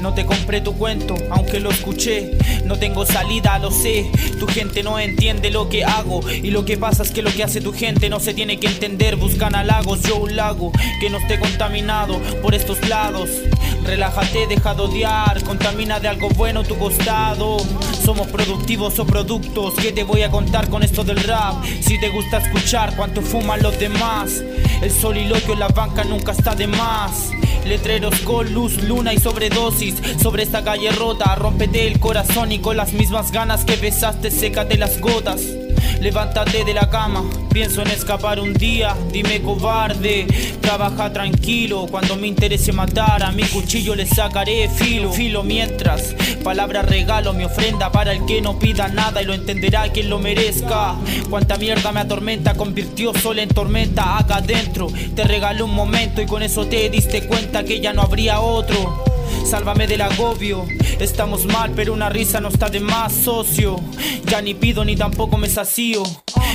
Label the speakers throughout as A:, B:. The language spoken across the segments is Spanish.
A: No te compré tu cuento, aunque lo escuché. No tengo salida, lo sé. Tu gente no entiende lo que hago. Y lo que pasa es que lo que hace tu gente no se tiene que entender. Buscan halagos, yo un lago que no esté contaminado por estos lados. Relájate, deja de odiar. Contamina de algo bueno tu costado. Somos productivos o productos. ¿Qué te voy a contar con esto del rap? Si te gusta escuchar cuánto fuman los demás. El soliloquio en la banca nunca está de más. Letreros con luz, luna y sobredosis. Sobre esta calle rota, rompete el corazón y con las mismas ganas que besaste, sécate las gotas Levántate de la cama, pienso en escapar un día, dime cobarde, trabaja tranquilo, cuando me interese matar a mi cuchillo le sacaré filo, filo mientras, palabra regalo, mi ofrenda para el que no pida nada y lo entenderá quien lo merezca. Cuánta mierda me atormenta, convirtió sol en tormenta acá adentro, te regalé un momento y con eso te diste cuenta que ya no habría otro. Sálvame del agobio. Estamos mal, pero una risa no está de más, socio. Ya ni pido ni tampoco me sacío.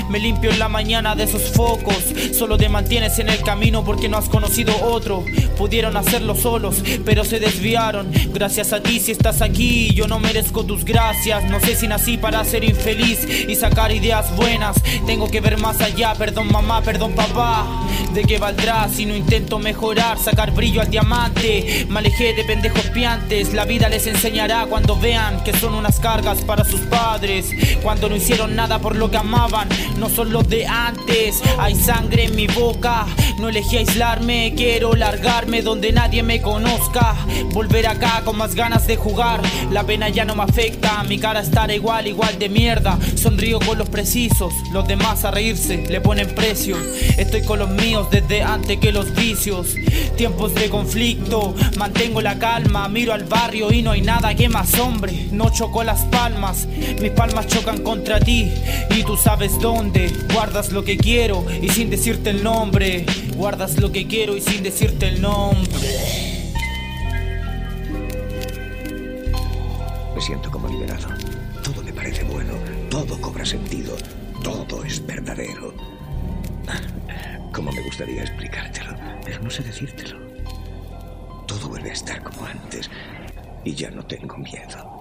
A: Me limpio en la mañana de esos focos. Solo te mantienes en el camino porque no has conocido otro. Pudieron hacerlo solos, pero se desviaron. Gracias a ti si estás aquí, yo no merezco tus gracias. No sé si nací para ser infeliz y sacar ideas buenas. Tengo que ver más allá, perdón mamá, perdón papá. ¿De qué valdrá si no intento mejorar, sacar brillo al diamante? Me alejé de pendejos piantes, la vida les enseñará cuando vean que son unas cargas para sus padres. Cuando no hicieron nada por lo que amaban, no son los de antes. Hay sangre en mi boca, no elegí aislarme, quiero largarme donde nadie me conozca. Volver acá con más ganas de jugar, la pena ya no me afecta, mi cara estará igual, igual de mierda. Sonrío con los precisos, los demás a reírse le ponen precio. Estoy con los míos desde antes que los vicios. Tiempos de conflicto, mantengo la calma, miro al barrio y no hay nada que más hombre. No choco las palmas, mis palmas chocan contra ti y tú sabes dónde. Guardas lo que quiero y sin decirte el nombre. Guardas lo que quiero y sin decirte el nombre.
B: Me siento como liberado. Todo me parece bueno, todo cobra sentido, todo es verdadero. Como me gustaría explicártelo, pero no sé decírtelo. Todo vuelve a estar como antes y ya no tengo miedo.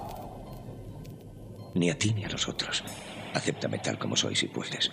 B: Ni a ti ni a los otros. Acéptame tal como soy si puedes.